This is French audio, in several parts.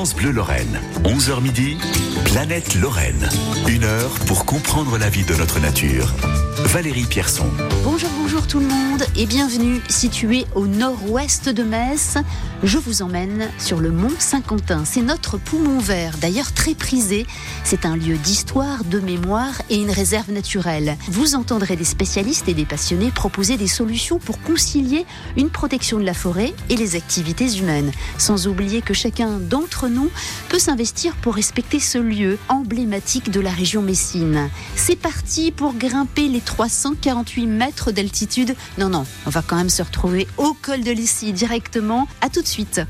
France Bleu Lorraine, 11h midi, Planète Lorraine. Une heure pour comprendre la vie de notre nature. Valérie Pierson. Bonjour, bonjour tout le monde et bienvenue. Situé au nord-ouest de Metz, je vous emmène sur le mont Saint-Quentin. C'est notre poumon vert, d'ailleurs très prisé. C'est un lieu d'histoire, de mémoire et une réserve naturelle. Vous entendrez des spécialistes et des passionnés proposer des solutions pour concilier une protection de la forêt et les activités humaines. Sans oublier que chacun d'entre nous peut s'investir pour respecter ce lieu emblématique de la région Messine. C'est parti pour grimper les 348 mètres d'altitude. Non, non, on va quand même se retrouver au col de l'Issy directement. À tout de suite.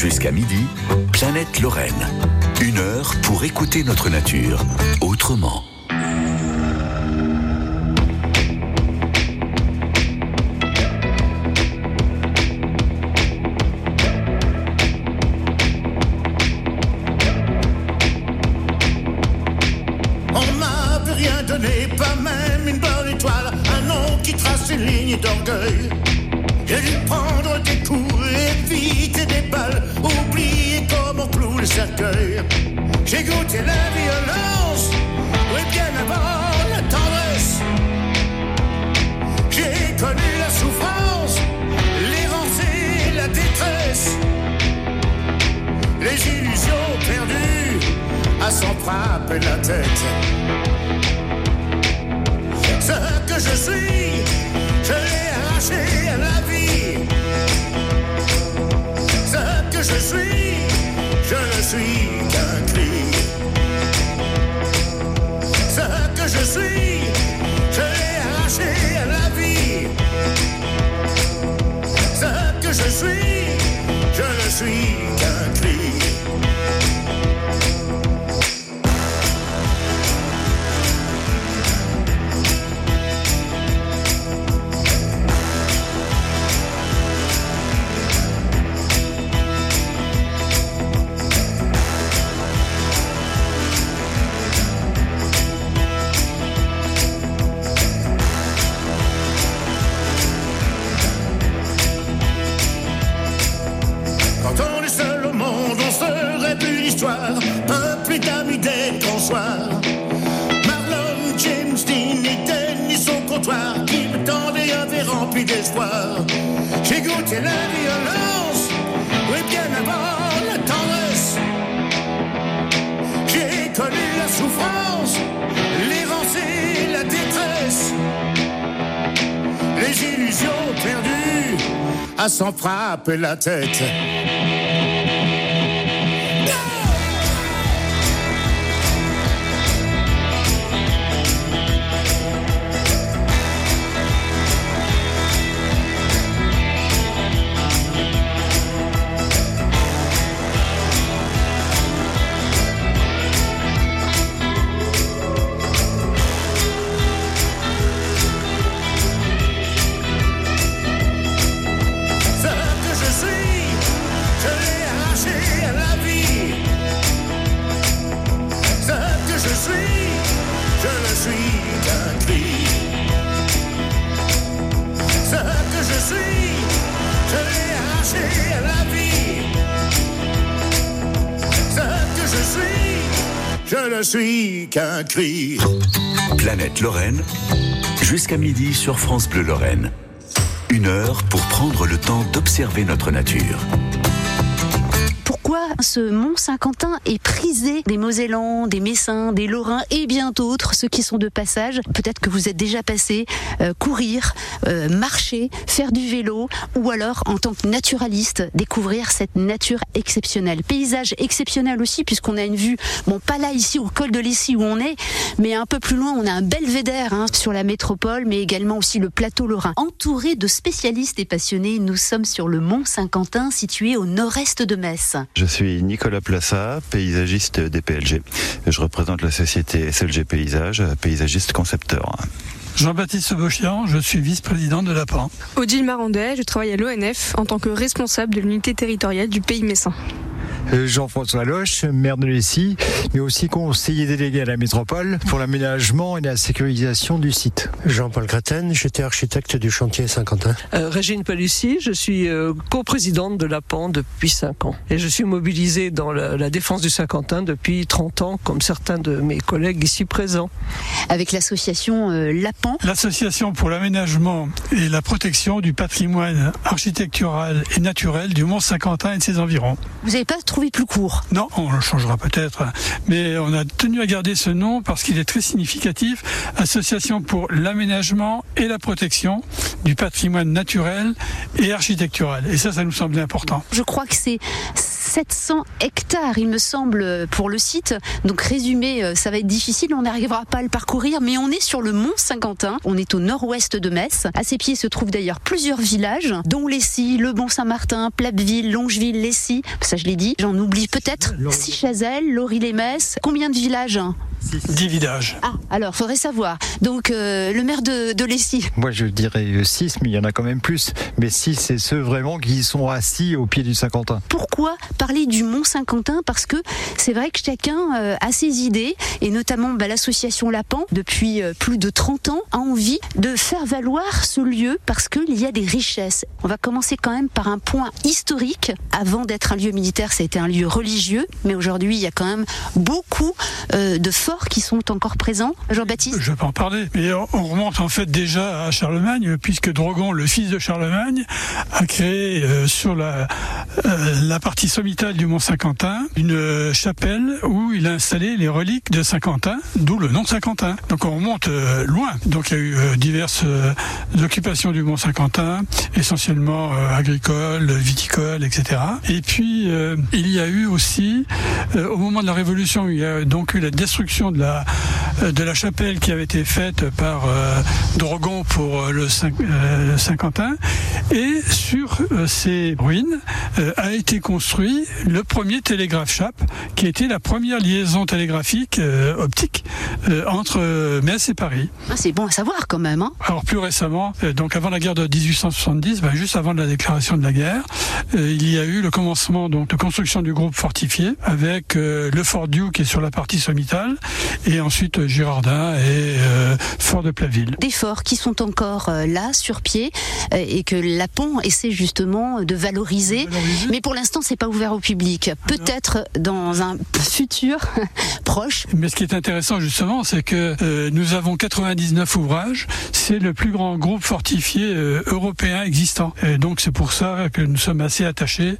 Jusqu'à midi, Planète Lorraine. Une heure pour écouter notre nature autrement. Les illusions perdues à s'en frapper la tête. Ce que je suis, je l'ai arraché à la vie. Ce que je suis, je ne suis qu'un cri. Ce que je suis, je l'ai arraché à la vie. Ce que je suis, je ne suis Dès qu'on soir. Marlon, James Dean et Dennis au comptoir qui me tendaient un verre rempli d'espoir. J'ai goûté la violence, oui, bien avant la tendresse. J'ai connu la souffrance, l'errance la détresse. Les illusions perdues à s'en frapper la tête. Planète Lorraine, jusqu'à midi sur France Bleu Lorraine. Une heure pour prendre le temps d'observer notre nature. Ce Mont Saint-Quentin est prisé des Mosellans, des Messins, des Lorrains et bien d'autres, ceux qui sont de passage Peut-être que vous êtes déjà passé euh, courir, euh, marcher, faire du vélo ou alors en tant que naturaliste découvrir cette nature exceptionnelle. Paysage exceptionnel aussi puisqu'on a une vue, bon pas là ici au col de l'Essy où on est, mais un peu plus loin on a un belvédère hein, sur la métropole mais également aussi le plateau lorrain. Entouré de spécialistes et passionnés, nous sommes sur le Mont Saint-Quentin situé au nord-est de Metz. Nicolas Plassa, paysagiste des PLG. Je représente la société SLG Paysage, paysagiste concepteur. Jean-Baptiste Bochian, je suis vice-président de l'APAN. Odile Marandet, je travaille à l'ONF en tant que responsable de l'unité territoriale du pays messin. Euh, Jean-François Loche, maire de Lessy, mais aussi conseiller délégué à la métropole pour l'aménagement et la sécurisation du site. Jean-Paul Graten, j'étais architecte du chantier Saint-Quentin. Euh, Régine Palussy, je suis euh, coprésidente de l'APAN depuis 5 ans. Et je suis mobilisée dans la, la défense du Saint-Quentin depuis 30 ans, comme certains de mes collègues ici présents. Avec l'association euh, Lapan, L'association pour l'aménagement et la protection du patrimoine architectural et naturel du Mont Saint-Quentin et de ses environs. vous n'avez pas trouvé plus court. Non, on le changera peut-être, mais on a tenu à garder ce nom parce qu'il est très significatif. Association pour l'aménagement et la protection du patrimoine naturel et architectural. Et ça, ça nous semblait important. Je crois que c'est 700 hectares, il me semble, pour le site. Donc résumé, euh, ça va être difficile, on n'arrivera pas à le parcourir, mais on est sur le mont Saint-Quentin, on est au nord-ouest de Metz. À ses pieds se trouvent d'ailleurs plusieurs villages, dont Lessy, Le Bon-Saint-Martin, Plapville, Longeville, Lessy, ça je l'ai dit. J'en oublie peut-être Sichazel, Lori-les-Metz. Combien de villages 10 villages. Ah, alors, faudrait savoir. Donc, euh, le maire de, de Lessy. Moi, je dirais 6, mais il y en a quand même plus. Mais 6, c'est ceux vraiment qui sont assis au pied du Saint-Quentin. Pourquoi? Parler du Mont Saint-Quentin Parce que c'est vrai que chacun euh, a ses idées, et notamment bah, l'association Lapan, depuis euh, plus de 30 ans, a envie de faire valoir ce lieu parce qu'il y a des richesses. On va commencer quand même par un point historique. Avant d'être un lieu militaire, été un lieu religieux, mais aujourd'hui, il y a quand même beaucoup euh, de forts qui sont encore présents. Jean-Baptiste Je peux en parler, mais on remonte en fait déjà à Charlemagne, puisque Drogon, le fils de Charlemagne, a créé sur la, la partie sommitale du Mont Saint-Quentin une euh, chapelle où il a installé les reliques de Saint-Quentin, d'où le nom Saint-Quentin. Donc on remonte euh, loin. Donc il y a eu euh, diverses occupations du Mont Saint-Quentin, essentiellement agricoles, viticoles, etc. Et puis il y a eu aussi, au moment de la Révolution, il y a donc eu la destruction de la de la chapelle qui avait été faite par euh, Drogon pour euh, le Saint- euh, Saint-Quentin. Et sur euh, ces ruines euh, a été construit le premier télégraphe chape, qui était la première liaison télégraphique euh, optique euh, entre euh, Metz et Paris. Ah, C'est bon à savoir quand même. Hein Alors plus récemment, euh, donc avant la guerre de 1870, ben, juste avant la déclaration de la guerre, euh, il y a eu le commencement donc de construction du groupe fortifié avec euh, le Fort Dieu qui est sur la partie sommitale et ensuite Girardin et euh, Fort de Plaville. des forts qui sont encore euh, là, sur pied, euh, et que Lapon essaie justement de valoriser. Valoriser. Mais pour l'instant, c'est pas ouvert au public. Peut-être dans un futur proche. Mais ce qui est intéressant justement, c'est que nous avons 99 ouvrages. C'est le plus grand groupe fortifié européen existant. Et donc c'est pour ça que nous sommes assez attachés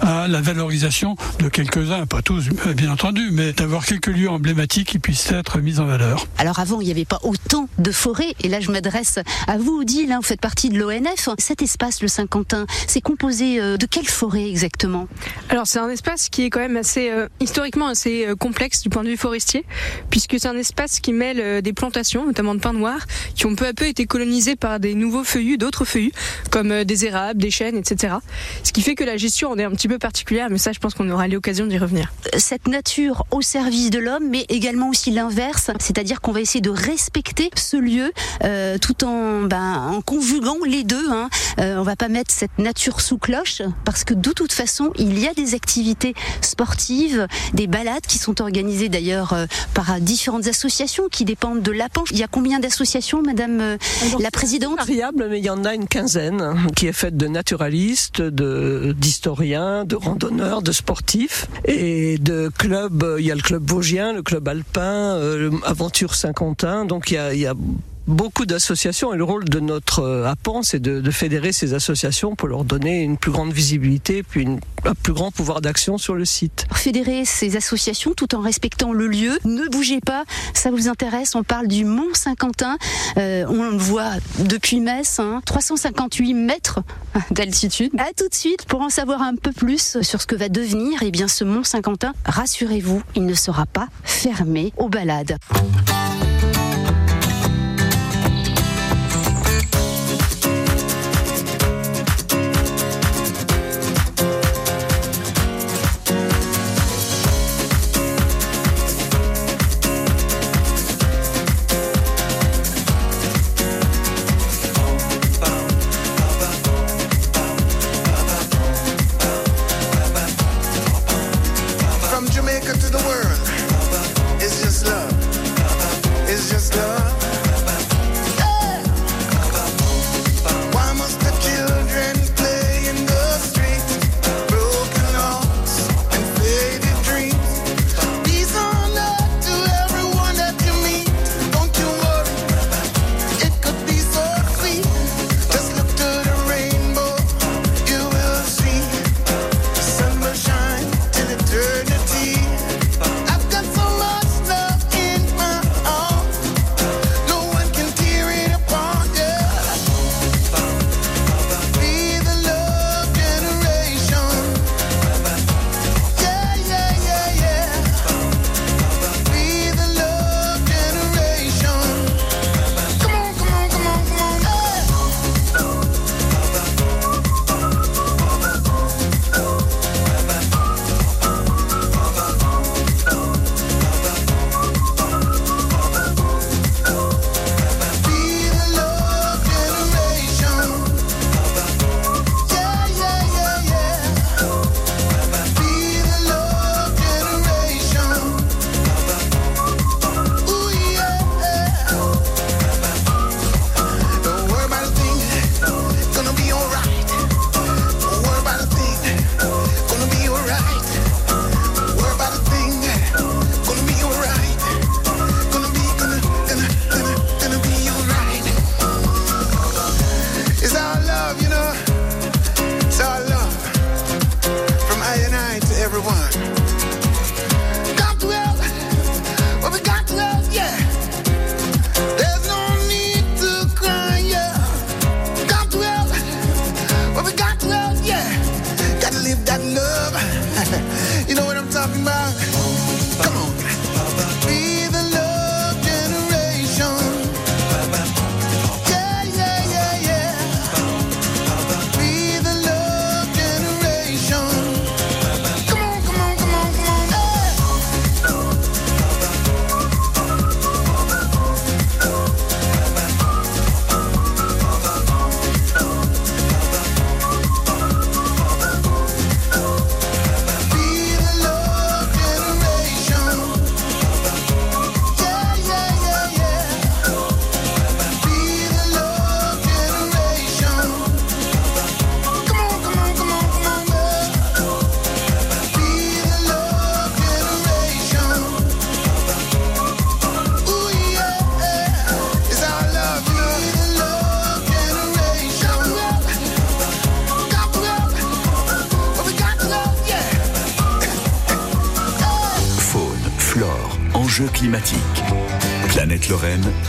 à la valorisation de quelques-uns, pas tous bien entendu, mais d'avoir quelques lieux emblématiques qui puissent être mis en valeur. Alors avant, il n'y avait pas autant de forêts. Et là, je m'adresse à vous, Odile. hein, vous faites partie de l'ONF. Cet espace, le Saint-Quentin, c'est composé euh, de quelle forêt exactement? Alors c'est un espace qui est quand même assez euh, historiquement assez euh, complexe du point de vue forestier, puisque c'est un espace qui mêle euh, des plantations, notamment de pin noir, qui ont peu à peu été colonisées par des nouveaux feuillus, d'autres feuillus, comme euh, des érables, des chênes, etc. Ce qui fait que la gestion en est un petit peu particulière, mais ça je pense qu'on aura l'occasion d'y revenir. cette nature au service de l'homme, mais également aussi l'inverse, c'est-à-dire qu'on va essayer de respecter ce lieu euh, tout en, ben, en conjuguant les deux. Hein. Euh, on va pas mettre cette nature sous cloche parce que de toute façon, il y a des activités sportives, des balades qui sont organisées d'ailleurs euh, par différentes associations qui dépendent de la Panche. Il y a combien d'associations, Madame euh, la Présidente? variable, mais il y en a une quinzaine hein, qui est faite de naturalistes, de d'historiens, de randonneurs, de sportifs et de clubs. Il y a le club vosgien, le club alpin, euh, Aventure Saint-Quentin. Donc il y a, il y a beaucoup d'associations et le rôle de notre euh, APAN, c'est de, fédérer ces associations pour leur donner une plus grande visibilité, puis un plus grand pouvoir d'action sur le site. fédérer ces associations tout en respectant le lieu. Ne bougez pas, ça vous intéresse. On parle du Mont Saint-Quentin. Euh, on le voit depuis Metz, hein, 358 mètres d'altitude. À tout de suite pour en savoir un peu plus sur ce que va devenir eh bien, ce Mont Saint-Quentin. Rassurez-vous, il ne sera pas fermé aux balades.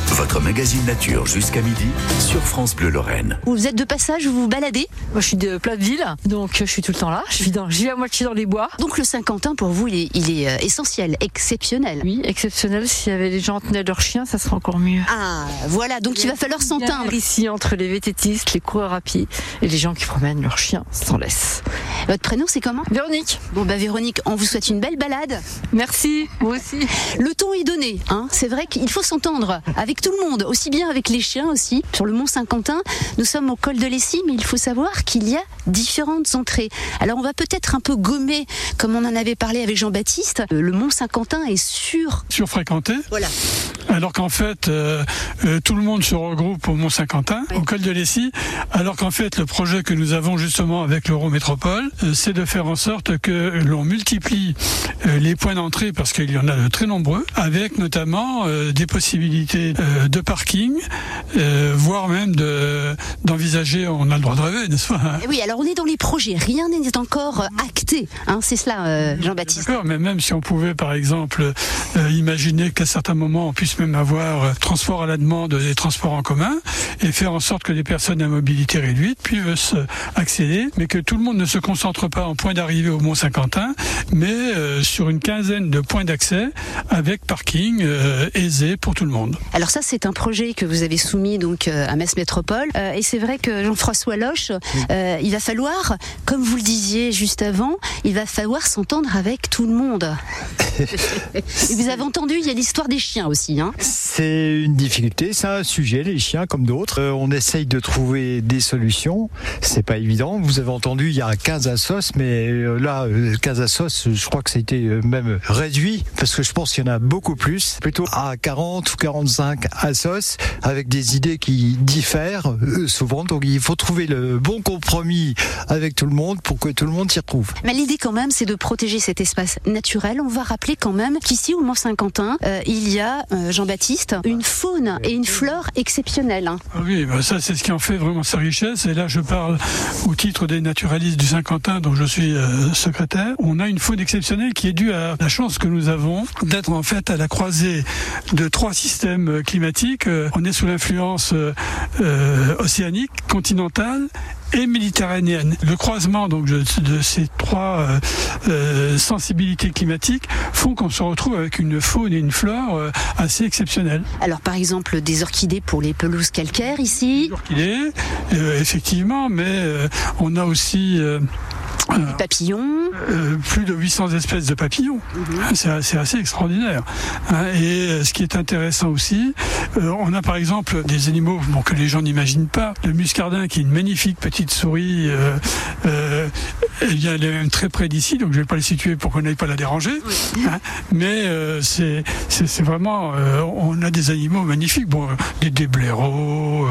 Votre magazine nature jusqu'à midi sur France Bleu Lorraine. Vous êtes de passage, vous vous baladez Moi, je suis de Platteville, donc je suis tout le temps là. Je vis, dans, je vis à moitié dans les bois. Donc le Saint-Quentin, pour vous, il est, il est euh, essentiel, exceptionnel. Oui, exceptionnel. S'il y avait des gens tenaient leurs chiens, ça serait encore mieux. Ah, voilà, donc il va falloir s'entendre. Ici, entre les vététistes, les coureurs à pied et les gens qui promènent leurs chiens sans laisse. Votre prénom, c'est comment? Véronique. Bon, bah Véronique, on vous souhaite une belle balade. Merci, vous aussi. Le ton est donné, hein. c'est vrai qu'il faut s'entendre avec tout le monde, aussi bien avec les chiens aussi. Sur le Mont Saint-Quentin, nous sommes au col de l'Essie, mais il faut savoir qu'il y a différentes entrées. Alors on va peut-être un peu gommer, comme on en avait parlé avec Jean-Baptiste, euh, le Mont Saint-Quentin est sur... Surfréquenté. Voilà. Alors qu'en fait, euh, euh, tout le monde se regroupe au Mont Saint-Quentin, au col de l'Essie, alors qu'en fait, le projet que nous avons justement avec l'Eurométropole, euh, c'est de faire en sorte que l'on multiplie les points d'entrée, parce qu'il y en a de très nombreux, avec notamment des possibilités de parking, voire même de- d'envisager, on a le droit de rêver, n'est-ce pas? Oui, alors on est dans les projets, rien n'est encore euh, acté, hein, c'est cela euh, Jean-Baptiste. D'accord, mais même si on pouvait, par exemple, euh, imaginer qu'à certains moments, on puisse même avoir euh, transport à la demande des transports en commun et faire en sorte que les personnes à mobilité réduite puissent euh, accéder, mais que tout le monde ne se concentre pas en point d'arrivée au Mont-Saint-Quentin, mais euh, sur une quinzaine de points d'accès avec parking euh, aisé pour tout le monde. Alors ça, c'est un projet que vous avez soumis donc euh, à Metz Métropole. Euh, et c'est vrai que Jean-François Loche, euh, il va falloir, comme vous le disiez juste avant, il va falloir s'entendre avec tout le monde. et vous avez entendu, il y a l'histoire des chiens aussi. Hein. C'est une difficulté, c'est un sujet, les chiens comme d'autres. Euh, on essaye de trouver des solutions. C'est pas évident. Vous avez entendu, il y a 15 assos, mais euh, là, euh, 15 assos, je crois que ça a été même réduit, parce que je pense qu'il y en a beaucoup plus, plutôt à 40 ou 45 assos, avec des idées qui diffèrent souvent. Donc il faut trouver le bon compromis avec tout le monde pour que tout le monde s'y retrouve. Mais l'idée quand même, c'est de protéger cet espace naturel. On va rappeler quand même qu'ici, au Mont-Saint-Quentin, euh, il y a, euh, Jean-Baptiste, une faune et une flore exceptionnelles. hein. Ah Oui, bah ça c'est ce qui en fait vraiment sa richesse. Et là, je parle au titre des naturalistes du Saint-Quentin, dont je suis euh, secrétaire. On a une faune exceptionnelle qui est due à la chance que nous avons d'être en fait à la croisée de trois systèmes climatiques. On est sous l'influence océanique, continentale et méditerranéenne. Le croisement donc de, de ces trois euh, euh, sensibilités climatiques font qu'on se retrouve avec une faune et une flore euh, assez exceptionnelles. Alors par exemple, des orchidées pour les pelouses calcaires ici, est, euh, effectivement, mais on a aussi papillons. euh, plus de 800 espèces de papillons. Hein, C'est assez, assez extraordinaire. Hein, et euh, ce qui est intéressant aussi, euh, on a par exemple des animaux bon, que les gens n'imaginent pas. Le muscardin, qui est une magnifique petite souris, euh, euh, eh bien, elle est même très près d'ici, donc je ne vais pas la situer pour qu'on n'aille pas la déranger. Hein, mais c'est vraiment, on a des animaux magnifiques, bon, des, des blaireaux,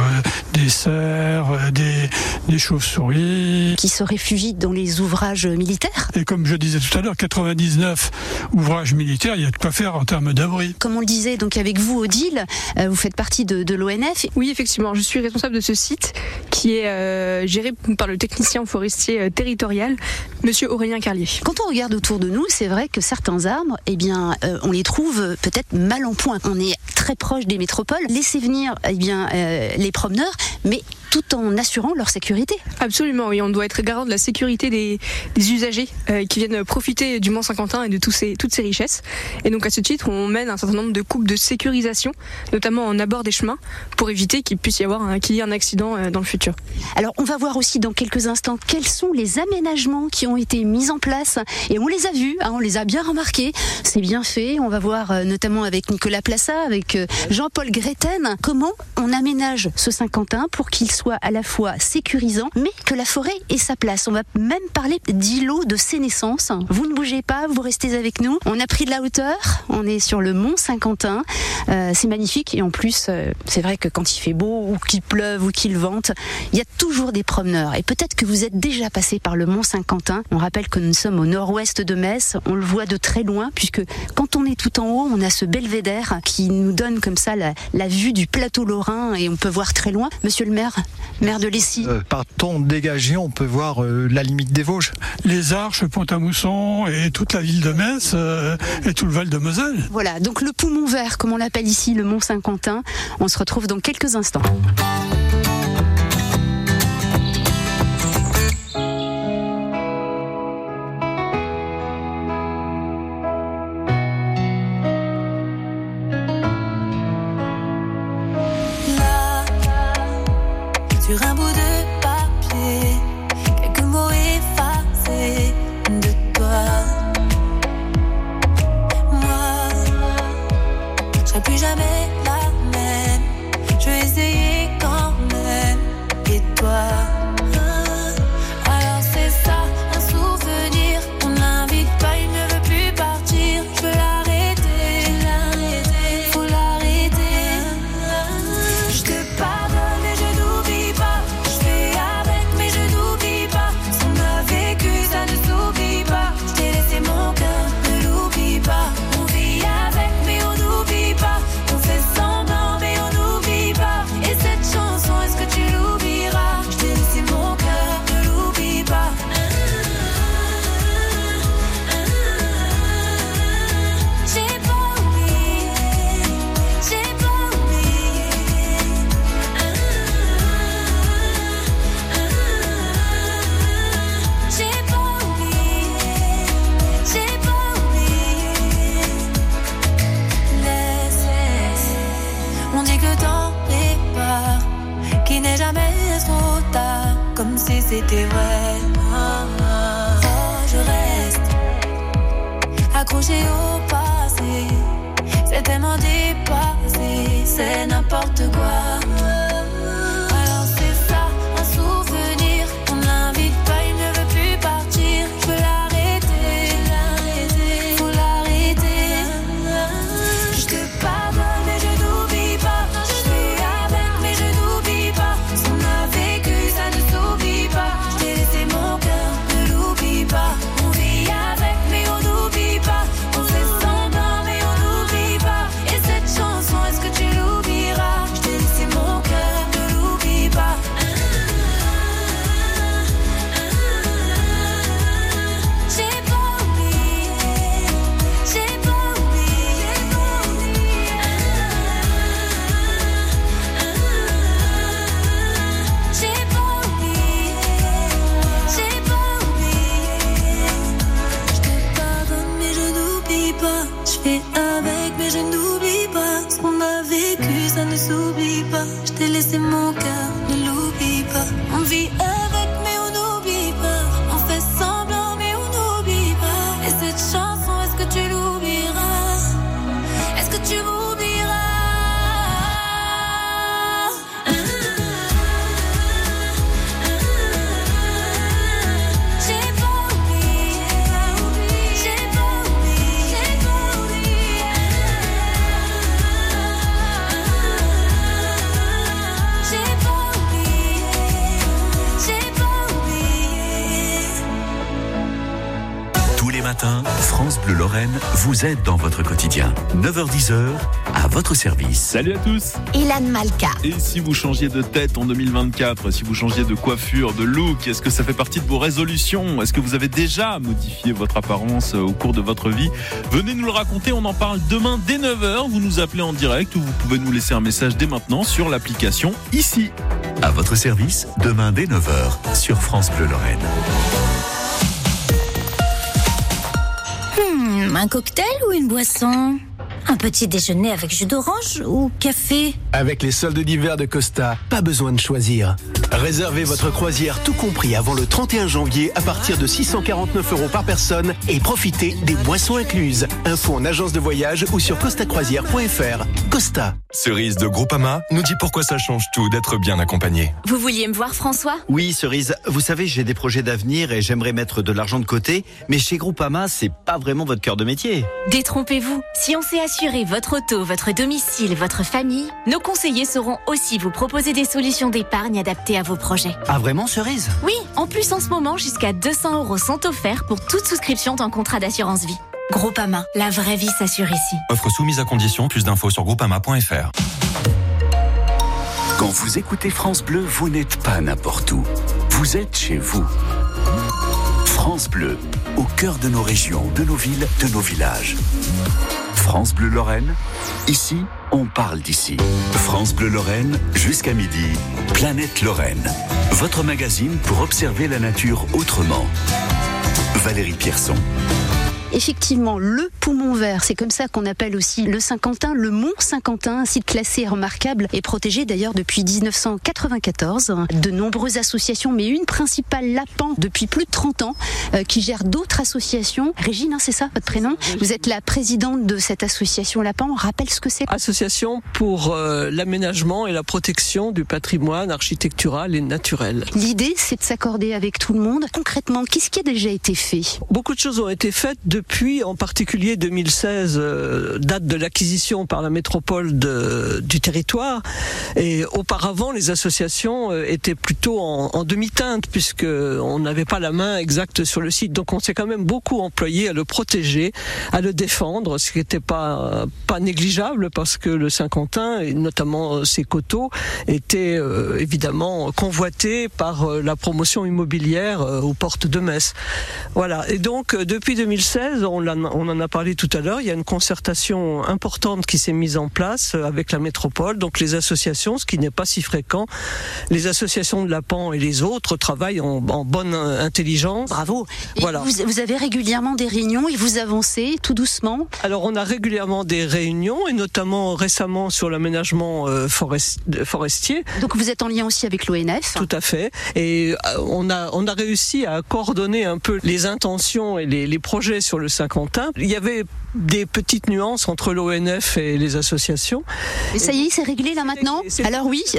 des cerfs, des, des chauves-souris. qui se réfugient dans les ouvrages militaires. Et comme je disais tout à l'heure, 99 ouvrages militaires, il y a de quoi faire en termes d'abri. Comme on le disait, donc avec vous, Odile, euh, vous faites partie de, de l'ONF. Oui, effectivement, je suis responsable de ce site qui est euh, géré par le technicien forestier euh, territorial, Monsieur Aurélien Carlier. Quand on regarde autour de nous, c'est vrai que certains arbres, eh bien, euh, on les trouve peut-être mal en point. On est très proche des métropoles. Laissez venir, eh bien, euh, les promeneurs, mais tout en assurant leur sécurité. Absolument, oui, on doit être garant de la sécurité des, des usagers euh, qui viennent profiter du Mont Saint-Quentin et de tous ces, toutes ces richesses. Et donc à ce titre, on mène un certain nombre de coupes de sécurisation, notamment en abord des chemins, pour éviter qu'il puisse y avoir un, qu'il y ait un accident euh, dans le futur. Alors, on va voir aussi dans quelques instants quels sont les aménagements qui ont été mis en place. Et on les a vus, hein, on les a bien remarqués. C'est bien fait. On va voir euh, notamment avec Nicolas Plassa, avec Jean-Paul Greten, comment on aménage ce Saint-Quentin pour qu'il soit à la fois sécurisant, mais que la forêt ait sa place. On va même parler d'îlots de sénescence. Vous ne bougez pas, vous restez avec nous. On a pris de la hauteur. On est sur le Mont Saint-Quentin. Euh, c'est magnifique. Et en plus, euh, c'est vrai que quand il fait beau, ou qu'il pleuve, ou qu'il vente, il y a toujours des promeneurs. Et peut-être que vous êtes déjà passé par le Mont Saint-Quentin. On rappelle que nous sommes au nord-ouest de Metz. On le voit de très loin, puisque quand on est tout en haut, on a ce belvédère qui nous donne comme ça la, la vue du plateau lorrain et on peut voir très loin. Monsieur le maire, maire de Lessy. Euh, par temps dégagé, on peut voir euh, la limite des Vosges. Les Arches, Pont-à-Mousson et toute la ville de Metz euh, et tout le Val de Moselle. Voilà, donc le poumon vert, comme on l'appelle ici, le Mont Saint-Quentin. On se retrouve dans quelques instants. Jamais c'était vrai. Oh, je reste accroché au passé. C'est tellement dépassé, c'est n'importe quoi. Lorraine vous aide dans votre quotidien. 9h10h, à votre service. Salut à tous Ilan Malka. Et si vous changiez de tête en 2024, si vous changiez de coiffure, de look, est-ce que ça fait partie de vos résolutions? Est-ce que vous avez déjà modifié votre apparence euh, au cours de votre vie? Venez nous le raconter, on en parle demain dès 9h. Vous nous appelez en direct ou vous pouvez nous laisser un message dès maintenant sur l'application ici. À votre service, demain dès 9h, sur France Bleu Lorraine. Hmm, un cocktail ou une boisson? Un petit déjeuner avec jus d'orange ou café? Avec les soldes d'hiver de Costa, pas besoin de choisir. Réservez votre croisière tout compris avant le 31 janvier à partir de 649 euros par personne et profitez des boissons incluses. Info en agence de voyage ou sur costacroisière.fr. Costa. Cerise de Groupama nous dit pourquoi ça change tout d'être bien accompagné. Vous vouliez me voir, François? Oui, Cerise, vous savez, j'ai des projets d'avenir et j'aimerais mettre de l'argent de côté, mais chez Groupama, c'est pas vraiment votre cœur de métier. Détrompez-vous. Si on sait assurer votre auto, votre domicile, votre famille, nos conseillers sauront aussi vous proposer des solutions d'épargne adaptées à vos projets. Ah vraiment, Cerise? Oui, en plus en ce moment, jusqu'à 200 euros sont offerts pour toute souscription d'un contrat d'assurance vie. Groupama, la vraie vie s'assure ici. Offre soumise à condition, plus d'infos sur groupama.fr. Quand vous écoutez France Bleu, vous n'êtes pas n'importe où. Vous êtes chez vous. France Bleu, au cœur de nos régions, de nos villes, de nos villages. France Bleu Lorraine, ici, on parle d'ici. France Bleu Lorraine, jusqu'à midi, Planète Lorraine. Votre magazine pour observer la nature autrement. Valérie Pierson. Effectivement, le poumon vert, c'est comme ça qu'on appelle aussi le Saint-Quentin, le Mont Saint-Quentin, un site classé et remarquable et protégé d'ailleurs depuis 1994. De nombreuses associations, mais une principale, Lapan, depuis plus de 30 ans, euh, qui gère d'autres associations. Régine, hein, c'est ça votre prénom? Vous êtes la présidente de cette association Lapan. On rappelle ce que c'est Association pour euh, l'aménagement et la protection du patrimoine architectural et naturel. L'idée, c'est de s'accorder avec tout le monde. Concrètement, qu'est-ce qui a déjà été fait? Beaucoup de choses ont été faites depuis, en particulier 2016, euh, date de l'acquisition par la métropole de, du territoire. Et auparavant, les associations euh, étaient plutôt en, en demi-teinte puisque on n'avait pas la main exacte sur le site. Donc on s'est quand même beaucoup employé à le protéger, à le défendre, ce qui n'était pas pas négligeable parce que le Saint-Quentin et notamment euh, ses coteaux étaient euh, évidemment convoités par la promotion immobilière aux portes de Metz. Voilà. Et donc depuis 2016, on, en a parlé tout à l'heure, il y a une concertation importante qui s'est mise en place euh, avec la métropole, donc les associations, ce qui n'est pas si fréquent. Les associations de la PAN et les autres travaillent en, en bonne euh, intelligence. Bravo. Et Voilà. vous, vous avez régulièrement des réunions et vous avancez tout doucement? Alors on a régulièrement des réunions et notamment récemment sur l'aménagement euh, forest- forestier. Donc vous êtes en lien aussi avec l'ONF Tout à fait. Et on a on a réussi à coordonner un peu les intentions et les, les projets sur le Saint-Quentin. Il y avait des petites nuances entre l'ONF et les associations. Et ça y est, c'est réglé là maintenant Alors oui,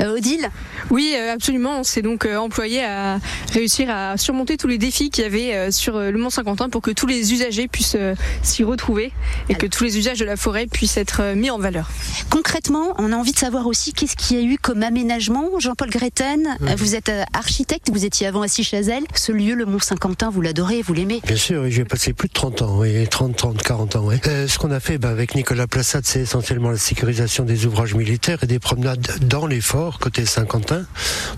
Euh, Odile Oui, euh, absolument. On s'est donc euh, employé à réussir à surmonter tous les défis qu'il y avait euh, sur le Mont Saint-Quentin pour que tous les usagers puissent s'y retrouver et que tous les usages de la forêt puissent être mis en valeur. Concrètement, on a envie de savoir aussi qu'est-ce qu'il y a eu comme aménagement. Jean-Paul Greten, euh, vous êtes architecte, vous étiez avant à Sichazel. Ce lieu, le Mont Saint-Quentin, vous l'adorez, vous l'aimez Bien sûr, oui, j'ai passé plus de 30 ans, oui, 30, 30, 40 ans, oui. Euh, ce qu'on a fait bah, avec Nicolas Plassade, c'est essentiellement la sécurisation des ouvrages militaires et des promenades dans les forts, côté Saint-Quentin.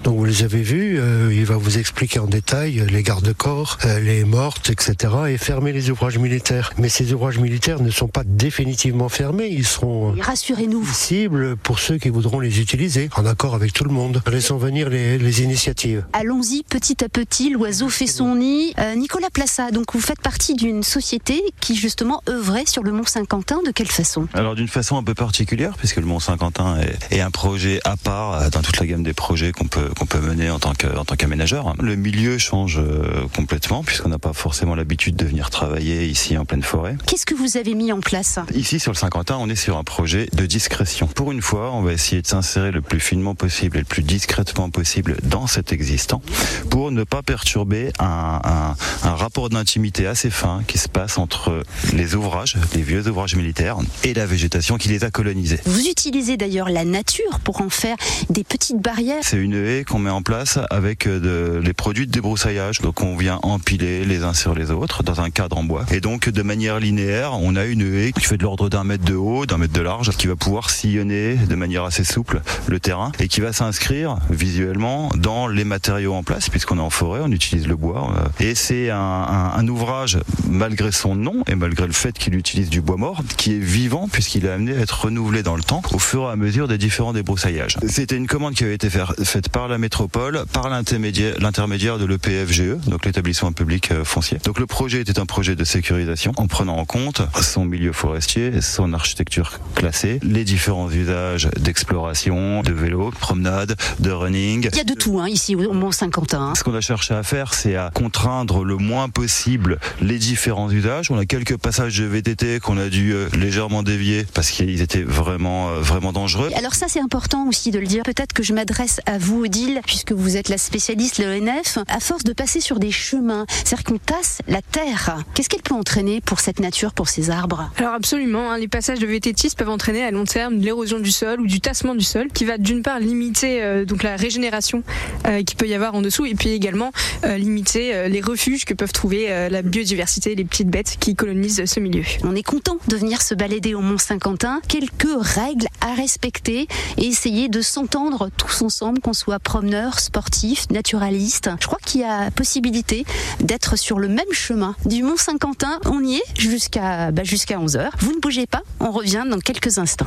Donc vous les avez vus, euh, il va vous expliquer en détail euh, les gardes-corps, euh, les mortes, etc. et fermer les ouvrages militaires. Mais ces ouvrages militaires ne sont pas définitivement fermés, ils seront Rassurez-nous. cibles pour ceux qui voudront les utiliser, en accord avec tout le monde. Laissons venir les, les initiatives. Allons-y petit à petit, l'oiseau fait son nid. Euh, Nicolas Plassa, donc vous faites partie d'une société qui justement œuvrait sur le Mont Saint-Quentin. De quelle façon? Alors d'une façon un peu particulière, puisque le Mont Saint-Quentin est, est un projet à part dans toute la gamme des projets qu'on peut qu'on peut mener en tant que en tant qu'aménageur. Le milieu change euh, complètement, puisqu'on n'a pas forcément l'habitude de venir travailler ici en pleine forêt. Qu'est-ce que vous avez mis en place Ici sur le Saint-Quentin, on est sur un projet de discrétion. Pour une fois, on va essayer de s'insérer le plus finement possible et le plus discrètement possible dans cet existant, pour ne pas perturber un, un, un rapport d'intimité assez fin qui se passe entre les ouvrages, les vieux ouvrages militaires, et la végétation qui les a colonisés. Vous utilisez d'ailleurs la nature pour en faire des petites barrières. C'est une haie qu'on met en place avec euh, les produits de débroussaillage. Donc on vient empiler les uns sur les autres dans un cadre en bois. Et donc de manière linéaire, on a une haie qui fait de l'ordre d'un mètre de haut, d'un mètre de large, qui va pouvoir sillonner de manière assez souple le terrain et qui va s'inscrire visuellement dans les matériaux en place, puisqu'on est en forêt, on utilise le bois. euh, Et c'est un, ouvrage, malgré son nom et malgré le fait qu'il utilise du bois mort, qui est vivant puisqu'il est amené à être renouvelé dans le temps au fur et à mesure des différents débrousaillages. C'était une commande qui avait été faire- faite par la métropole, par l'intermédiaire de l'EPFGE, donc l'établissement public euh, foncier. Donc le projet était un projet de sécurisation en prenant en compte son milieu forestier, son architecture classée, les différents usages d'exploration, de vélo, de promenade, de running. Il y a de tout hein, ici au Mont Saint-Quentin. hein. Ce qu'on a cherché à faire, c'est à contraindre le moins possible les différents usages. On a quelques passages de VTT qu'on a dû euh, légèrement dévier parce qu'ils étaient vraiment, euh, vraiment dangereux. Alors ça c'est important aussi de le dire. Peut-être que je m'adresse à vous, Odile, puisque vous êtes la spécialiste, l'ONF. À force de passer sur des chemins, c'est-à-dire qu'on tasse la terre, qu'est-ce qu'elle peut entraîner pour cette nature, pour ces arbres? Alors absolument, hein, les passages de vététistes peuvent entraîner à long terme l'érosion du sol ou du tassement du sol, qui va d'une part limiter euh, donc la régénération euh, qu'il peut y avoir en dessous, et puis également euh, limiter euh, les refuges que peuvent trouver la biodiversité, les petites bêtes qui colonisent ce milieu. On est content de venir se balader au Mont Saint-Quentin. Quelques règles à respecter et essayer de s'entendre tous ensemble, qu'on soit promeneur, sportif, naturaliste. Je crois qu'il y a possibilité d'être sur le même chemin du Mont Saint-Quentin. On y est jusqu'à bah, jusqu'à 11h. Vous ne bougez pas, on revient dans quelques instants.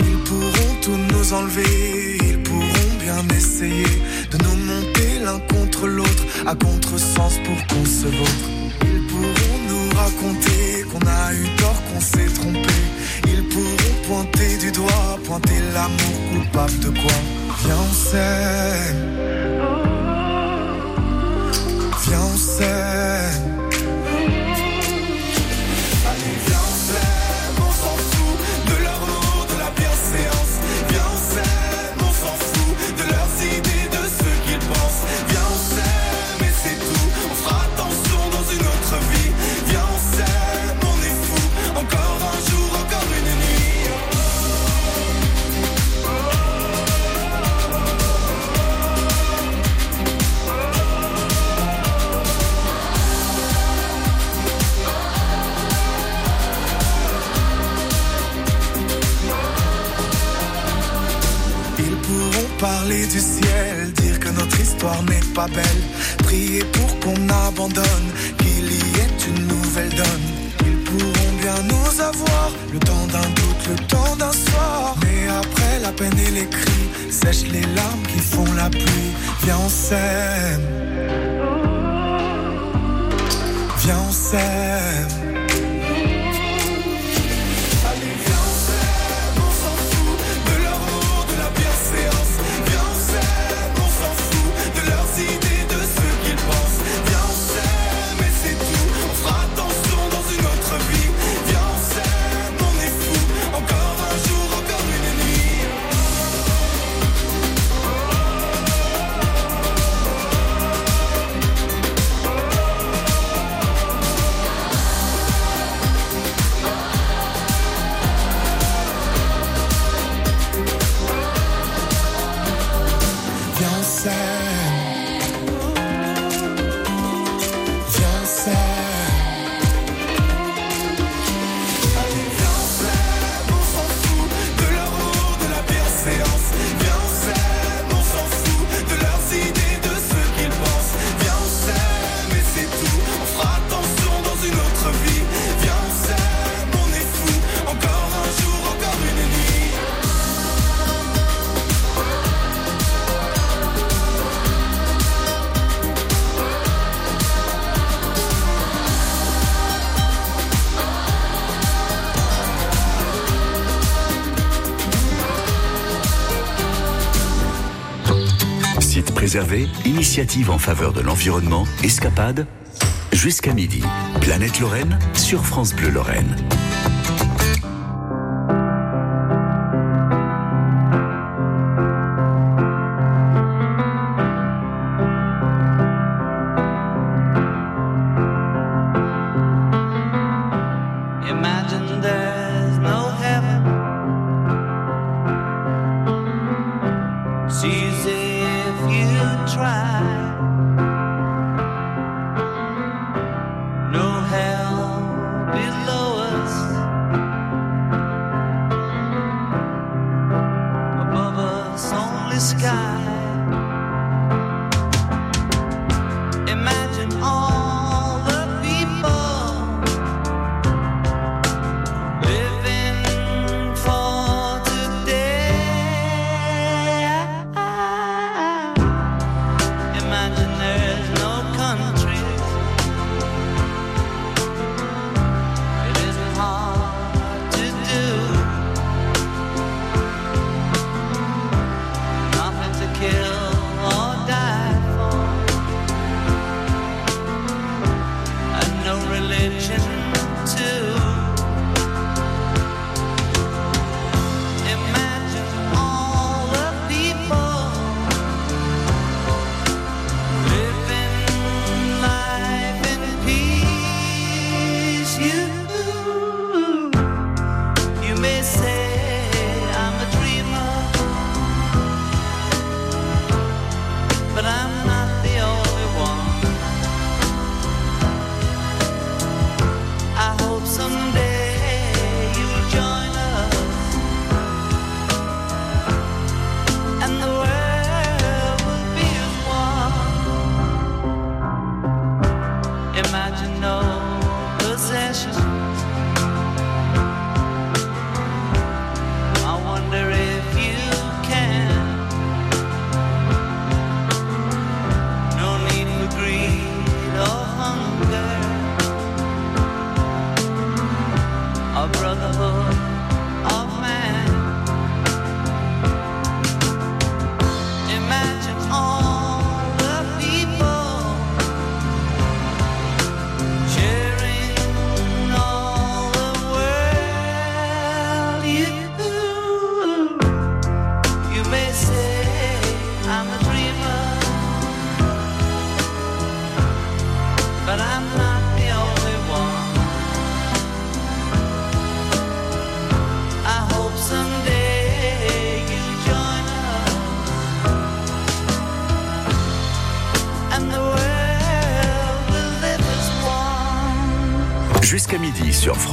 Ils pourront tout nous enlever, ils pourront bien essayer de nous monter l'un contre l'autre à contresens pour qu'on se vautre. Ils pourront nous raconter qu'on a eu tort, qu'on s'est trompé. Ils pourront pointer du doigt, pointer l'amour coupable de quoi? Viens, on s'aime. Viens, on. N'est pas belle, prier pour qu'on abandonne, qu'il y ait une nouvelle donne. Ils pourront bien nous avoir, le temps d'un doute, le temps d'un soir. Mais après la peine et les cris, sèche les larmes qui font la pluie. Viens, on s'aime. Viens, on s'aime. Initiative en faveur de l'environnement, escapade, jusqu'à midi. Planète Lorraine sur France Bleu Lorraine.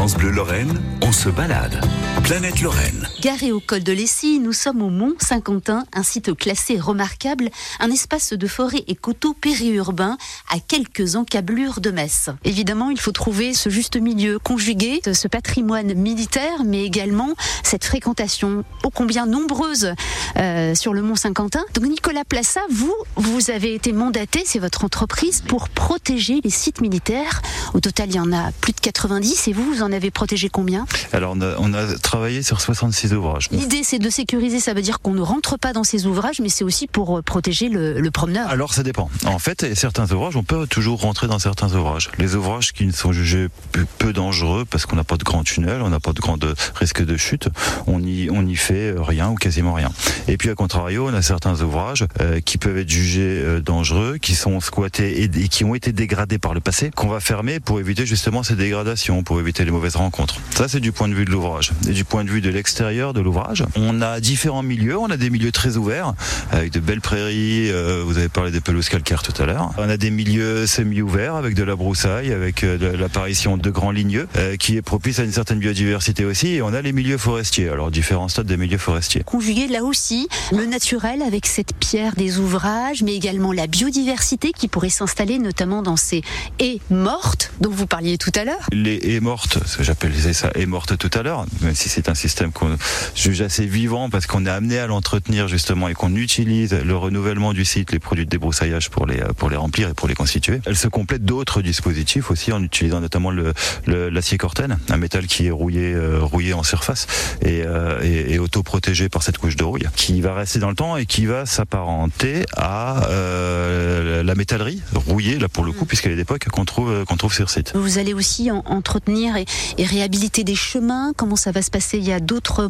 France Bleu Lorraine, on se balade. Planète Lorraine. Garé au col de l'Essy, nous sommes au Mont Saint-Quentin, un site classé remarquable, un espace de forêt et coteaux périurbains à quelques encablures de Metz. Évidemment, il faut trouver ce juste milieu, conjuguer ce patrimoine militaire, mais également cette fréquentation ô combien nombreuse euh, sur le Mont Saint-Quentin. Donc Nicolas Plassa, vous, vous avez été mandaté, c'est votre entreprise, pour protéger les sites militaires. Au total, il y en a plus de 90 et vous, vous en avez protégé combien? Alors on a, on a travaillé sur 66 ouvrages. L'idée, c'est de sécuriser. Ça veut dire qu'on ne rentre pas dans ces ouvrages, mais c'est aussi pour euh, protéger le, le promeneur. Alors ça dépend. En fait, certains ouvrages, on peut toujours rentrer dans certains ouvrages. Les ouvrages qui ne sont jugés peu, peu dangereux parce qu'on n'a pas de grand tunnel, on n'a pas de grand risque de chute, on y on y fait rien ou quasiment rien. Et puis à contrario, on a certains ouvrages euh, qui peuvent être jugés euh, dangereux, qui sont squattés et, et qui ont été dégradés par le passé, qu'on va fermer pour éviter justement ces dégradations, pour éviter les mauvaises rencontres. Ça, c'est du point de vue de l'ouvrage. Et du point de vue de l'extérieur de l'ouvrage, on a différents milieux. On a des milieux très ouverts, avec de belles prairies. euh, vous avez parlé des pelouses calcaires tout à l'heure. On a des milieux semi-ouverts, avec de la broussaille, avec euh, l'apparition de grands ligneux, euh, qui est propice à une certaine biodiversité aussi. Et on a les milieux forestiers. Alors, différents stades des milieux forestiers. Conjuguer là aussi le naturel avec cette pierre des ouvrages, mais également la biodiversité qui pourrait s'installer notamment dans ces haies mortes dont vous parliez tout à l'heure. Les haies mortes, j'appelais ça haies mortes tout à l'heure, même si c'est un système qu'on juge assez vivant parce qu'on est amené à l'entretenir justement et qu'on utilise le renouvellement du site, les produits de débroussaillage pour les, pour les remplir et pour les constituer. Elle se complète d'autres dispositifs aussi en utilisant notamment le, le- l'acier corten, un métal qui est rouillé, euh, rouillé en surface et, euh, et, et autoprotégé par cette couche de rouille qui va rester dans le temps et qui va s'apparenter à euh, la métallerie rouillée là pour le coup puisqu'elle est d'époque qu'on trouve, qu'on trouve sur site. Vous allez aussi en- entretenir et, et réhabiliter des chemins. Comment ça va se passer? Il y a d'autres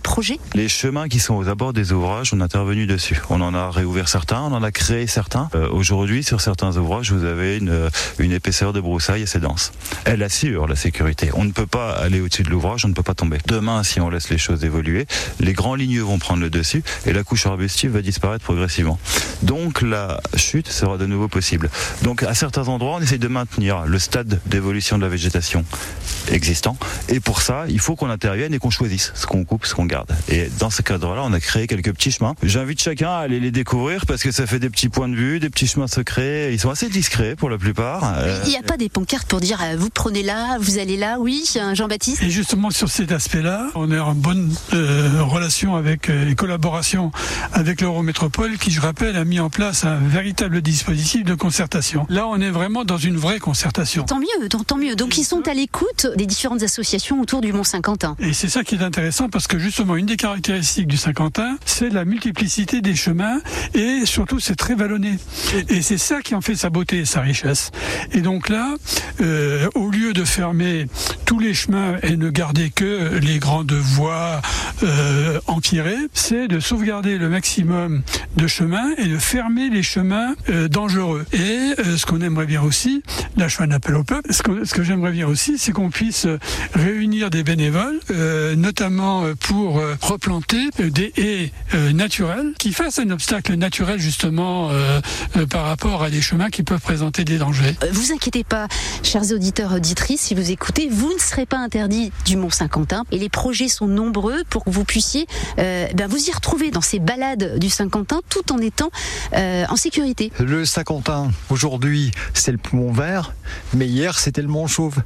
Les chemins qui sont aux abords des ouvrages, on est intervenu dessus. On en a réouvert certains, on en a créé certains. Euh, Aujourd'hui, sur certains ouvrages, vous avez une, une épaisseur de broussaille assez dense. Elle assure la sécurité. On ne peut pas aller au-dessus de l'ouvrage, on ne peut pas tomber. Demain, si on laisse les choses évoluer, les grands ligneux vont prendre le dessus et la couche arbustive va disparaître progressivement. Donc la chute sera de nouveau possible. Donc à certains endroits, on essaye de maintenir le stade d'évolution de la végétation existant. Et pour ça, il faut qu'on intervienne et qu'on choisisse ce qu'on coupe, ce qu'on garde. Et dans ce cadre-là, on a créé quelques petits chemins. J'invite chacun à aller les découvrir parce que ça fait des petits points de vue, des petits chemins secrets. Ils sont assez discrets pour la plupart. Euh, Il n'y a pas des pancartes pour dire euh, vous prenez là, vous allez là, oui, euh, Jean-Baptiste? Et justement sur cet aspect-là, on est en bonne euh, relation avec euh, et collaboration avec l'Eurométropole qui, je rappelle, a mis en place un véritable dispositif de concertation. Là, on est vraiment dans une vraie concertation. Tant mieux, tant, tant mieux. Donc ils sont à l'écoute des différentes associations autour du Mont Saint-Quentin. Et c'est ça qui est intéressant parce que justement, une des caractéristiques du Saint-Quentin, c'est la multiplicité des chemins et surtout c'est très vallonné. Et c'est ça qui en fait sa beauté et sa richesse. Et donc là, euh, au lieu de fermer tous les chemins et ne garder que les grandes voies euh, empierrées, c'est de sauvegarder le maximum de chemins et de fermer les chemins euh, dangereux. Et euh, ce qu'on aimerait bien aussi, là je fais un appel au peuple, ce que, ce que j'aimerais bien aussi, c'est qu'on puisse réunir des bénévoles, notamment euh, pour euh, replanter des haies euh, naturelles qui fassent un obstacle naturel justement euh, euh, par rapport à des chemins qui peuvent présenter des dangers. Vous inquiétez pas, chers auditeurs, auditrices, si vous écoutez, vous ne serez pas interdit du Mont Saint-Quentin et les projets sont nombreux pour que vous puissiez euh, ben, vous y retrouver dans ces balades du Saint-Quentin tout en étant euh, en sécurité. Le Saint-Quentin, aujourd'hui, c'est le poumon vert, mais hier, c'était le Mont Chauve.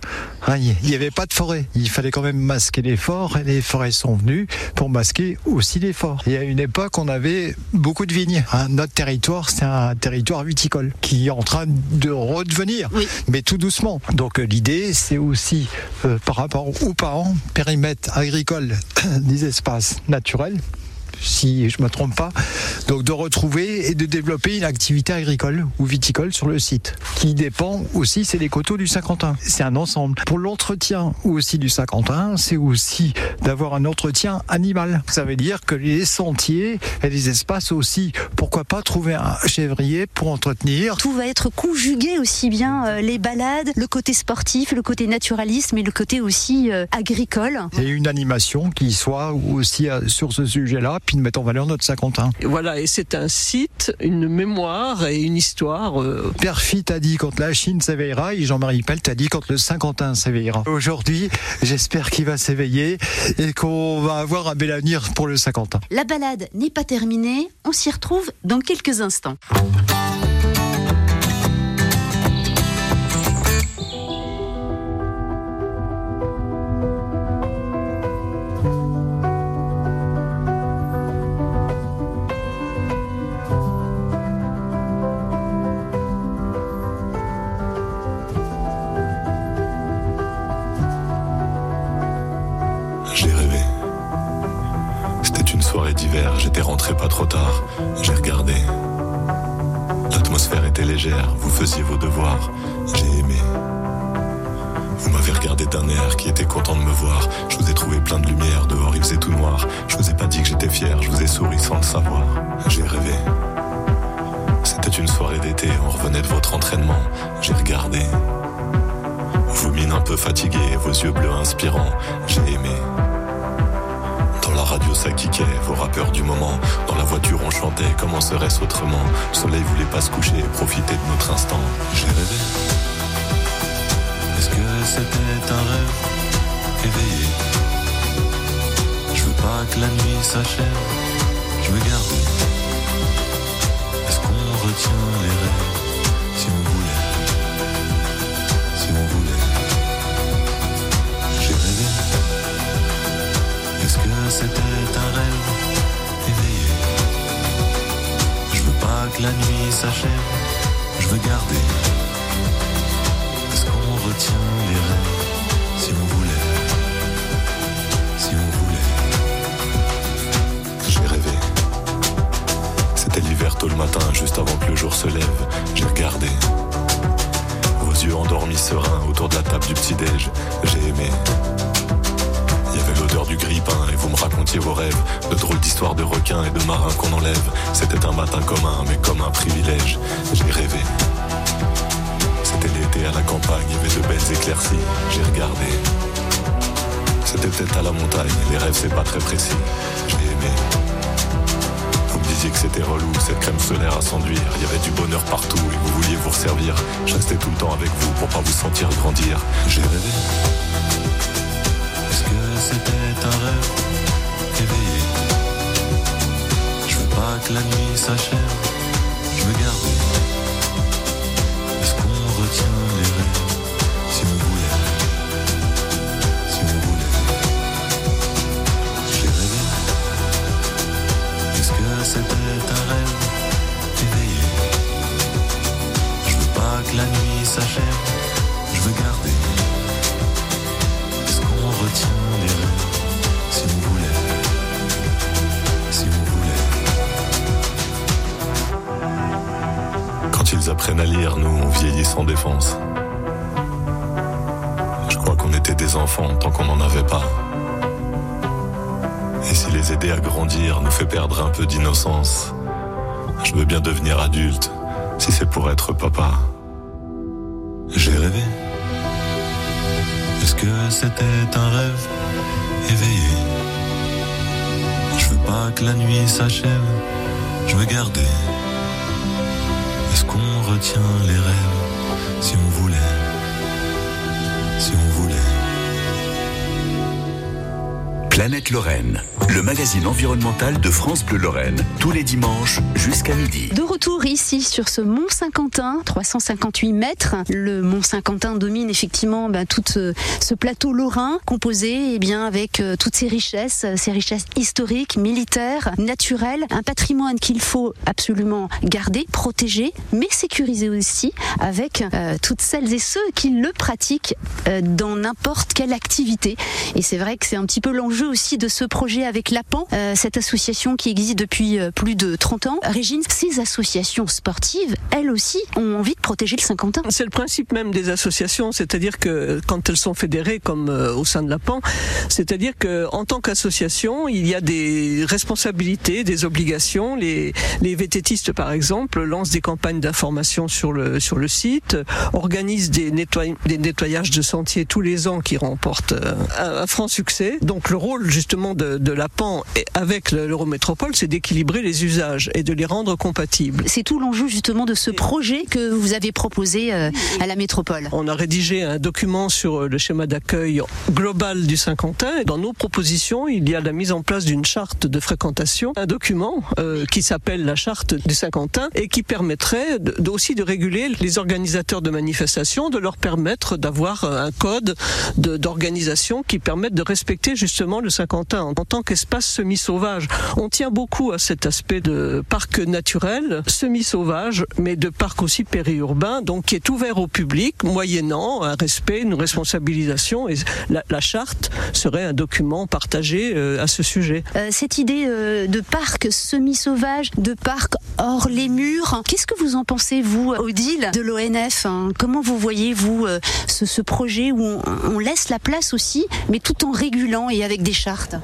Hein, Il n'y avait pas de forêt. Il fallait quand même masquer les forts, et les forêts sont venues pour masquer aussi les forts. Et à une époque, on avait beaucoup de vignes. Hein, Notre territoire, c'est un territoire viticole qui est en train de redevenir, mais tout doucement. Donc euh, l'idée, c'est aussi, euh, par rapport aux parents, périmètre agricole des espaces naturels, si je me trompe pas, donc de retrouver et de développer une activité agricole ou viticole sur le site, qui dépend aussi, c'est les coteaux du Saint-Quentin. C'est un ensemble. Pour l'entretien aussi du Saint-Quentin, c'est aussi d'avoir un entretien animal. Ça veut dire que les sentiers et les espaces aussi, pourquoi pas trouver un chèvrier pour entretenir. Tout va être conjugué aussi bien euh, les balades, le côté sportif, le côté naturaliste, mais le côté aussi euh, agricole. Et une animation qui soit aussi euh, sur ce sujet-là, puis de mettre en valeur notre Saint-Quentin. Et Voilà, et c'est un site, une mémoire et une histoire. euh, Perfit a dit quand la Chine s'éveillera et Jean-Marie Pelt a dit quand le Saint-Quentin s'éveillera. Aujourd'hui, j'espère qu'il va s'éveiller et qu'on va avoir un bel avenir pour le Saint-Quentin. La balade n'est pas terminée, on s'y retrouve dans quelques instants. J'ai regardé. L'atmosphère était légère, vous faisiez vos devoirs. J'ai aimé. Vous m'avez regardé d'un air qui était content de me voir. Je vous ai trouvé plein de lumière, dehors il faisait tout noir. Je vous ai pas dit que j'étais fier, je vous ai souri sans le savoir. J'ai rêvé. C'était une soirée d'été, on revenait de votre entraînement. J'ai regardé. Vos mines un peu fatiguées, vos yeux bleus inspirants. J'ai aimé. Radio ça kickait, vos rappeurs du moment. Dans la voiture on chantait, comment serait-ce autrement? Le soleil voulait pas se coucher, profiter de notre instant. J'ai rêvé. Est-ce que c'était un rêve? Éveillé Je veux pas que la nuit s'achève, je veux garder. Est-ce qu'on retient les rêves? S'achève, je veux garder. Est-ce qu'on retient les rêves si on voulait Si on voulait. J'ai rêvé. C'était l'hiver tôt le matin, juste avant que le jour se lève. J'ai regardé. Vos yeux endormis sereins autour de la table du petit-déj. J'ai aimé. Du grille-pain et vous me racontiez vos rêves. De drôles d'histoires de requins et de marins qu'on enlève. C'était un matin commun, mais comme un privilège. J'ai rêvé. C'était l'été à la campagne, il de belles éclaircies. J'ai regardé. C'était peut-être à la montagne, les rêves c'est pas très précis. J'ai aimé. Vous me disiez que c'était relou, cette crème solaire à s'enduire. Il y avait du bonheur partout et vous vouliez vous resservir. Je restais tout le temps avec vous pour pas vous sentir grandir. J'ai rêvé. Éveillé. Je veux pas que la nuit s'achève, apprennent à lire, nous on vieillit sans défense. Je crois qu'on était des enfants tant qu'on n'en avait pas. Et si les aider à grandir nous fait perdre un peu d'innocence, je veux bien devenir adulte si c'est pour être papa. J'ai rêvé. Est-ce que c'était un rêve éveillé? Je veux pas que la nuit s'achève, je veux garder. Retient les rêves si on voulait Si on voulait. Planète Lorraine, le magazine environnemental de France Bleu Lorraine, tous les dimanches jusqu'à midi. De retour ici sur ce mont Saint-Quentin, 358 mètres. Le mont Saint-Quentin domine effectivement bah, tout euh, ce plateau lorrain composé eh bien, avec euh, toutes ces richesses, euh, ces richesses historiques, militaires, naturelles, un patrimoine qu'il faut absolument garder, protéger, mais sécuriser aussi avec toutes celles et ceux qui le pratiquent dans n'importe quelle activité. Et c'est vrai que c'est un petit peu l'enjeu aussi de ce projet avec l'APAN, euh, cette association qui existe depuis euh, plus de 30 ans. Régine, ces associations sportives, elles aussi, ont envie de protéger le Saint-Quentin. C'est le principe même des associations, c'est-à-dire que quand elles sont fédérées comme euh, au sein de la PAN, c'est-à-dire que en tant qu'association, il y a des responsabilités, des obligations. Les, les vététistes, par exemple, lancent des campagnes d'information sur le sur le site, organisent des, nettoy- des nettoyages de sentiers tous les ans qui remportent un, franc succès. Donc le rôle justement de, de Et avec le- l'Eurométropole, c'est d'équilibrer les usages et de les rendre compatibles. C'est tout l'enjeu justement de ce projet que vous avez proposé euh, à la métropole. On a rédigé un document sur euh, le schéma d'accueil global du Saint-Quentin. Dans nos propositions, il y a la mise en place d'une charte de fréquentation, un document euh, qui s'appelle la charte du Saint-Quentin et qui permettrait de- aussi de réguler les organisateurs de manifestations, de leur permettre d'avoir un code de- d'organisation qui permette de respecter justement le Saint-Quentin en tant qu'espace semi-sauvage. On tient beaucoup à cet aspect de parc naturel, semi-sauvage, mais de parc aussi périurbain, donc qui est ouvert au public, moyennant un respect, une responsabilisation. Et la, la charte serait un document partagé euh, à ce sujet. Euh, cette idée euh, de parc semi-sauvage, de parc hors les murs, qu'est-ce que vous en pensez, vous, Odile, de l'ONF hein? Comment vous voyez, vous, euh, ce, ce projet où on, on laisse la place aussi, mais tout en régulant et avec des chartes?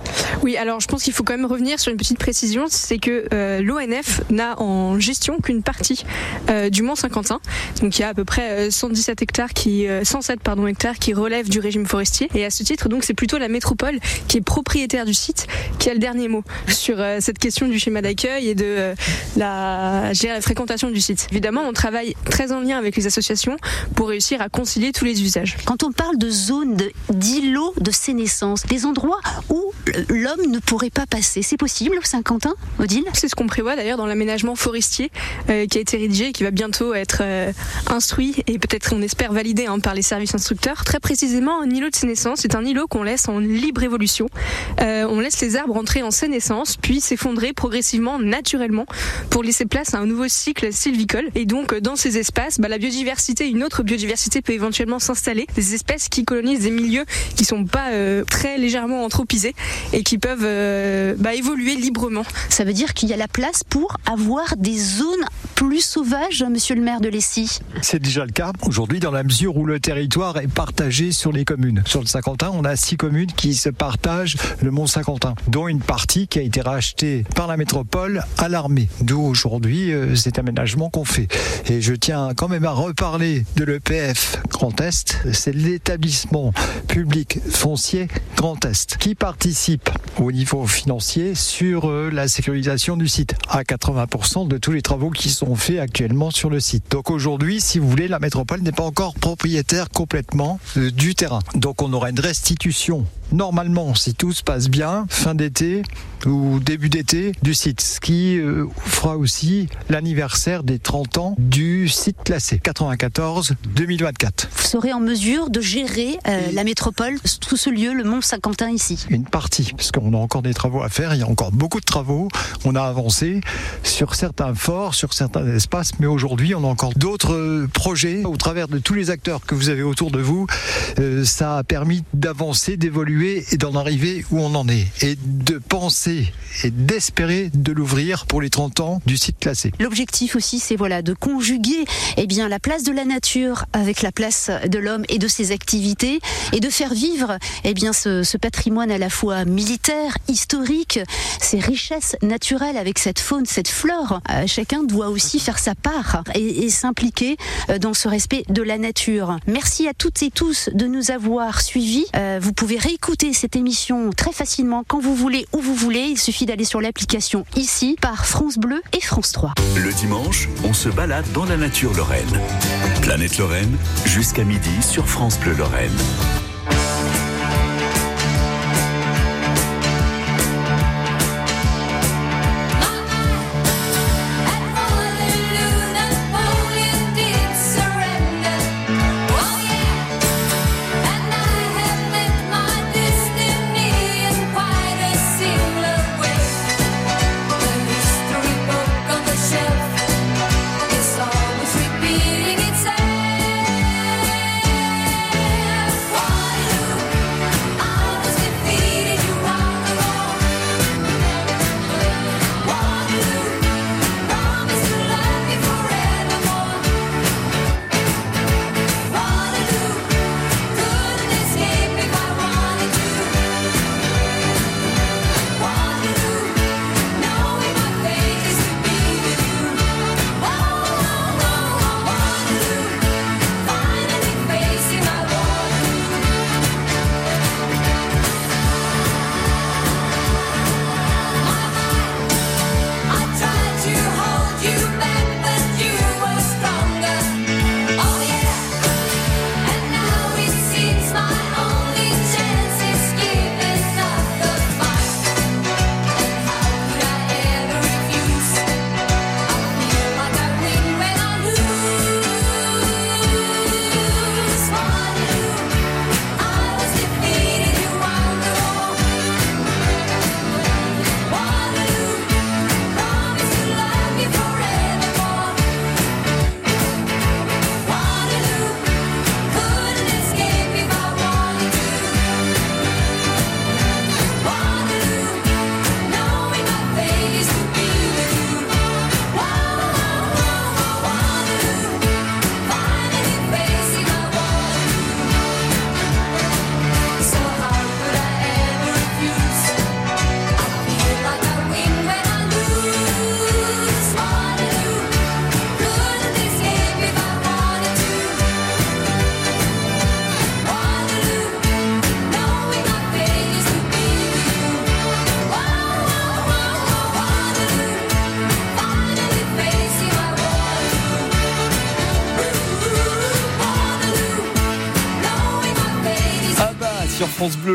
Oui, alors je pense qu'il faut quand même revenir sur une petite précision, c'est que euh, l'ONF n'a en gestion qu'une partie euh, du Mont Saint-Quentin. Donc il y a à peu près euh, 117 hectares qui, euh, 107 pardon hectares qui relèvent du régime forestier. Et à ce titre, donc c'est plutôt la métropole qui est propriétaire du site qui a le dernier mot sur euh, cette question du schéma d'accueil et de euh, la, la fréquentation du site. Évidemment, on travaille très en lien avec les associations pour réussir à concilier tous les usages. Quand on parle de zones d'îlots de sénescence, des endroits où l'homme ne pourrait pas passer, c'est possible au Saint-Quentin, Odile? C'est ce qu'on prévoit d'ailleurs dans l'aménagement forestier euh, qui a été rédigé et qui va bientôt être euh, instruit et peut-être on espère validé hein, par les services instructeurs. Très précisément, un îlot de sénescence, c'est un îlot qu'on laisse en libre évolution. Euh, on laisse les arbres entrer en sénescence puis s'effondrer progressivement, naturellement, pour laisser place à un nouveau cycle sylvicole. Et donc dans ces espaces, bah, la biodiversité, une autre biodiversité peut éventuellement s'installer. Des espèces qui colonisent des milieux qui sont pas très légèrement anthropisés et qui peuvent euh, bah, évoluer librement. Ça veut dire qu'il y a la place pour avoir des zones plus sauvages, monsieur le maire de Lessy C'est déjà le cas aujourd'hui dans la mesure où le territoire est partagé sur les communes. Sur le Saint-Quentin, on a six communes qui se partagent le Mont Saint-Quentin, dont une partie qui a été rachetée par la métropole à l'armée. D'où aujourd'hui euh, cet aménagement qu'on fait. Et je tiens quand même à reparler de l'EPF Grand Est. C'est l'établissement public foncier Grand Est qui participe au niveau financier sur euh, la sécurisation du site à 80% de tous les travaux qui sont faits actuellement sur le site. Donc aujourd'hui, si vous voulez, la métropole n'est pas encore propriétaire complètement euh, du terrain. Donc on aura une restitution normalement, si tout se passe bien, fin d'été ou début d'été du site, ce qui euh, fera aussi l'anniversaire des 30 ans du site classé 94-2024. Vous serez en mesure de gérer euh, la métropole, tout ce lieu, le Mont Saint-Quentin ici? Une partie, parce qu'on a encore des travaux à faire, il y a encore beaucoup de travaux, on a avancé sur certains forts, sur certains espaces, mais aujourd'hui on a encore d'autres euh, projets au travers de tous les acteurs que vous avez autour de vous. Euh, ça a permis d'avancer, d'évoluer et d'en arriver où on en est, et de penser et d'espérer de l'ouvrir pour les 30 ans du site classé. L'objectif aussi, c'est voilà de conjuguer eh bien la place de la nature avec la place de l'homme et de ses activités, et de faire vivre eh bien ce, patrimoine à la fois militaire, historique, ses richesses naturelles avec cette faune, cette flore. Euh, chacun doit aussi faire sa part et, et s'impliquer euh, dans ce respect de la nature. Merci à toutes et tous de nous avoir suivis. Euh, vous pouvez réécouter cette émission très facilement quand vous voulez, où vous voulez. Il suffit d'aller sur l'application ici par France Bleu et France 3. Le dimanche, on se balade dans la nature lorraine. Planète Lorraine, jusqu'à midi sur France Bleu Lorraine.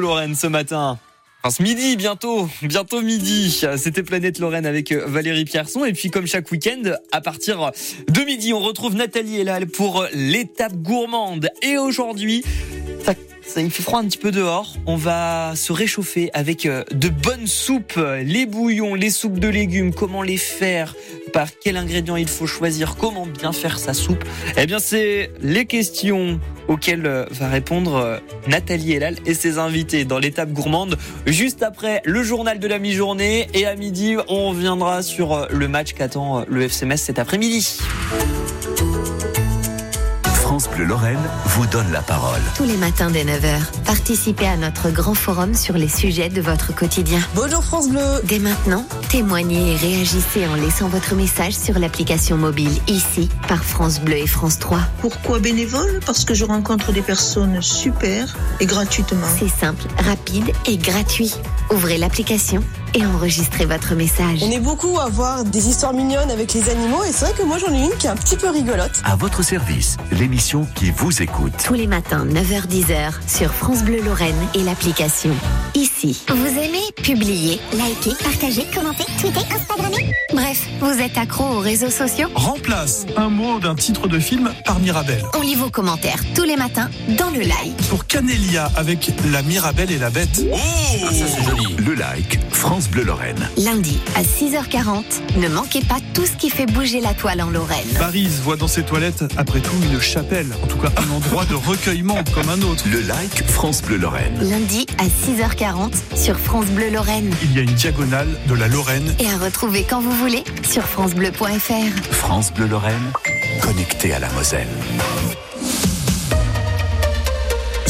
Lorraine ce matin. Enfin, ce midi, bientôt, bientôt midi. C'était Planète Lorraine avec Valérie Pierson. Et puis, comme chaque week-end, à partir de midi, on retrouve Nathalie Elal pour l'étape gourmande. Et aujourd'hui, il fait froid un petit peu dehors. On va se réchauffer avec de bonnes soupes, les bouillons, les soupes de légumes, comment les faire, par quels ingrédients il faut choisir, comment bien faire sa soupe. Eh bien, c'est les questions auxquelles va répondre Nathalie Elal et ses invités dans l'étape gourmande juste après le journal de la mi-journée et à midi on reviendra sur le match qu'attend le FC Metz cet après-midi. France Bleu Lorraine vous donne la parole. Tous les matins dès 9h, participez à notre grand forum sur les sujets de votre quotidien. Bonjour France Bleu Dès maintenant, témoignez et réagissez en laissant votre message sur l'application mobile ici par France Bleu et France 3. Pourquoi bénévole? Parce que je rencontre des personnes super et gratuitement. C'est simple, rapide et gratuit. Ouvrez l'application et enregistrez votre message. On est beaucoup à voir des histoires mignonnes avec les animaux et c'est vrai que moi j'en ai une qui est un petit peu rigolote. À votre service, l'émission qui vous écoute. Tous les matins, 9h-10h, sur France Bleu Lorraine et l'application. Ici. Vous aimez publier, liker, partager, commenter, tweeter, instagrammer? Bref, vous êtes accro aux réseaux sociaux? Remplace un mot d'un titre de film par Mirabelle. On lit vos commentaires tous les matins dans le like. Pour Canélia avec La Mirabelle et la Bête. Oh ah, ça c'est joli. Le like, France Bleu Lorraine. Lundi à 6h40, ne manquez pas tout ce qui fait bouger la toile en Lorraine. Paris voit dans ses toilettes, après tout, une chapelle. En tout cas, un endroit de recueillement comme un autre. Le like, France Bleu Lorraine. Lundi à 6h40 sur France Bleu Lorraine. Il y a une diagonale de la Lorraine. Et à retrouver quand vous voulez sur FranceBleu.fr. France Bleu Lorraine, connecté à la Moselle.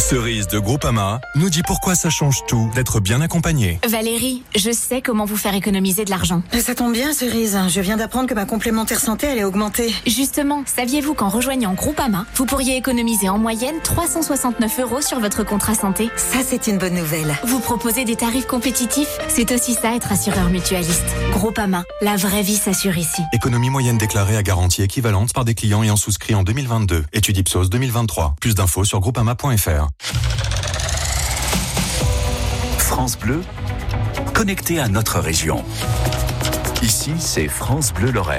Cerise de Groupama nous dit pourquoi ça change tout d'être bien accompagné. Valérie, je sais comment vous faire économiser de l'argent. Ça tombe bien, Cerise. Je viens d'apprendre que ma complémentaire santé allait augmenter. Justement, saviez-vous qu'en rejoignant Groupama, vous pourriez économiser en moyenne 369 euros sur votre contrat santé? Ça, c'est une bonne nouvelle. Vous proposez des tarifs compétitifs C'est aussi ça être assureur mutualiste. Groupama, la vraie vie s'assure ici. Économie moyenne déclarée à garantie équivalente par des clients ayant souscrit en 2022. Étude Ipsos 2023. Plus d'infos sur groupama.fr. France Bleu, connecté à notre région. Ici, c'est France Bleu Lorraine.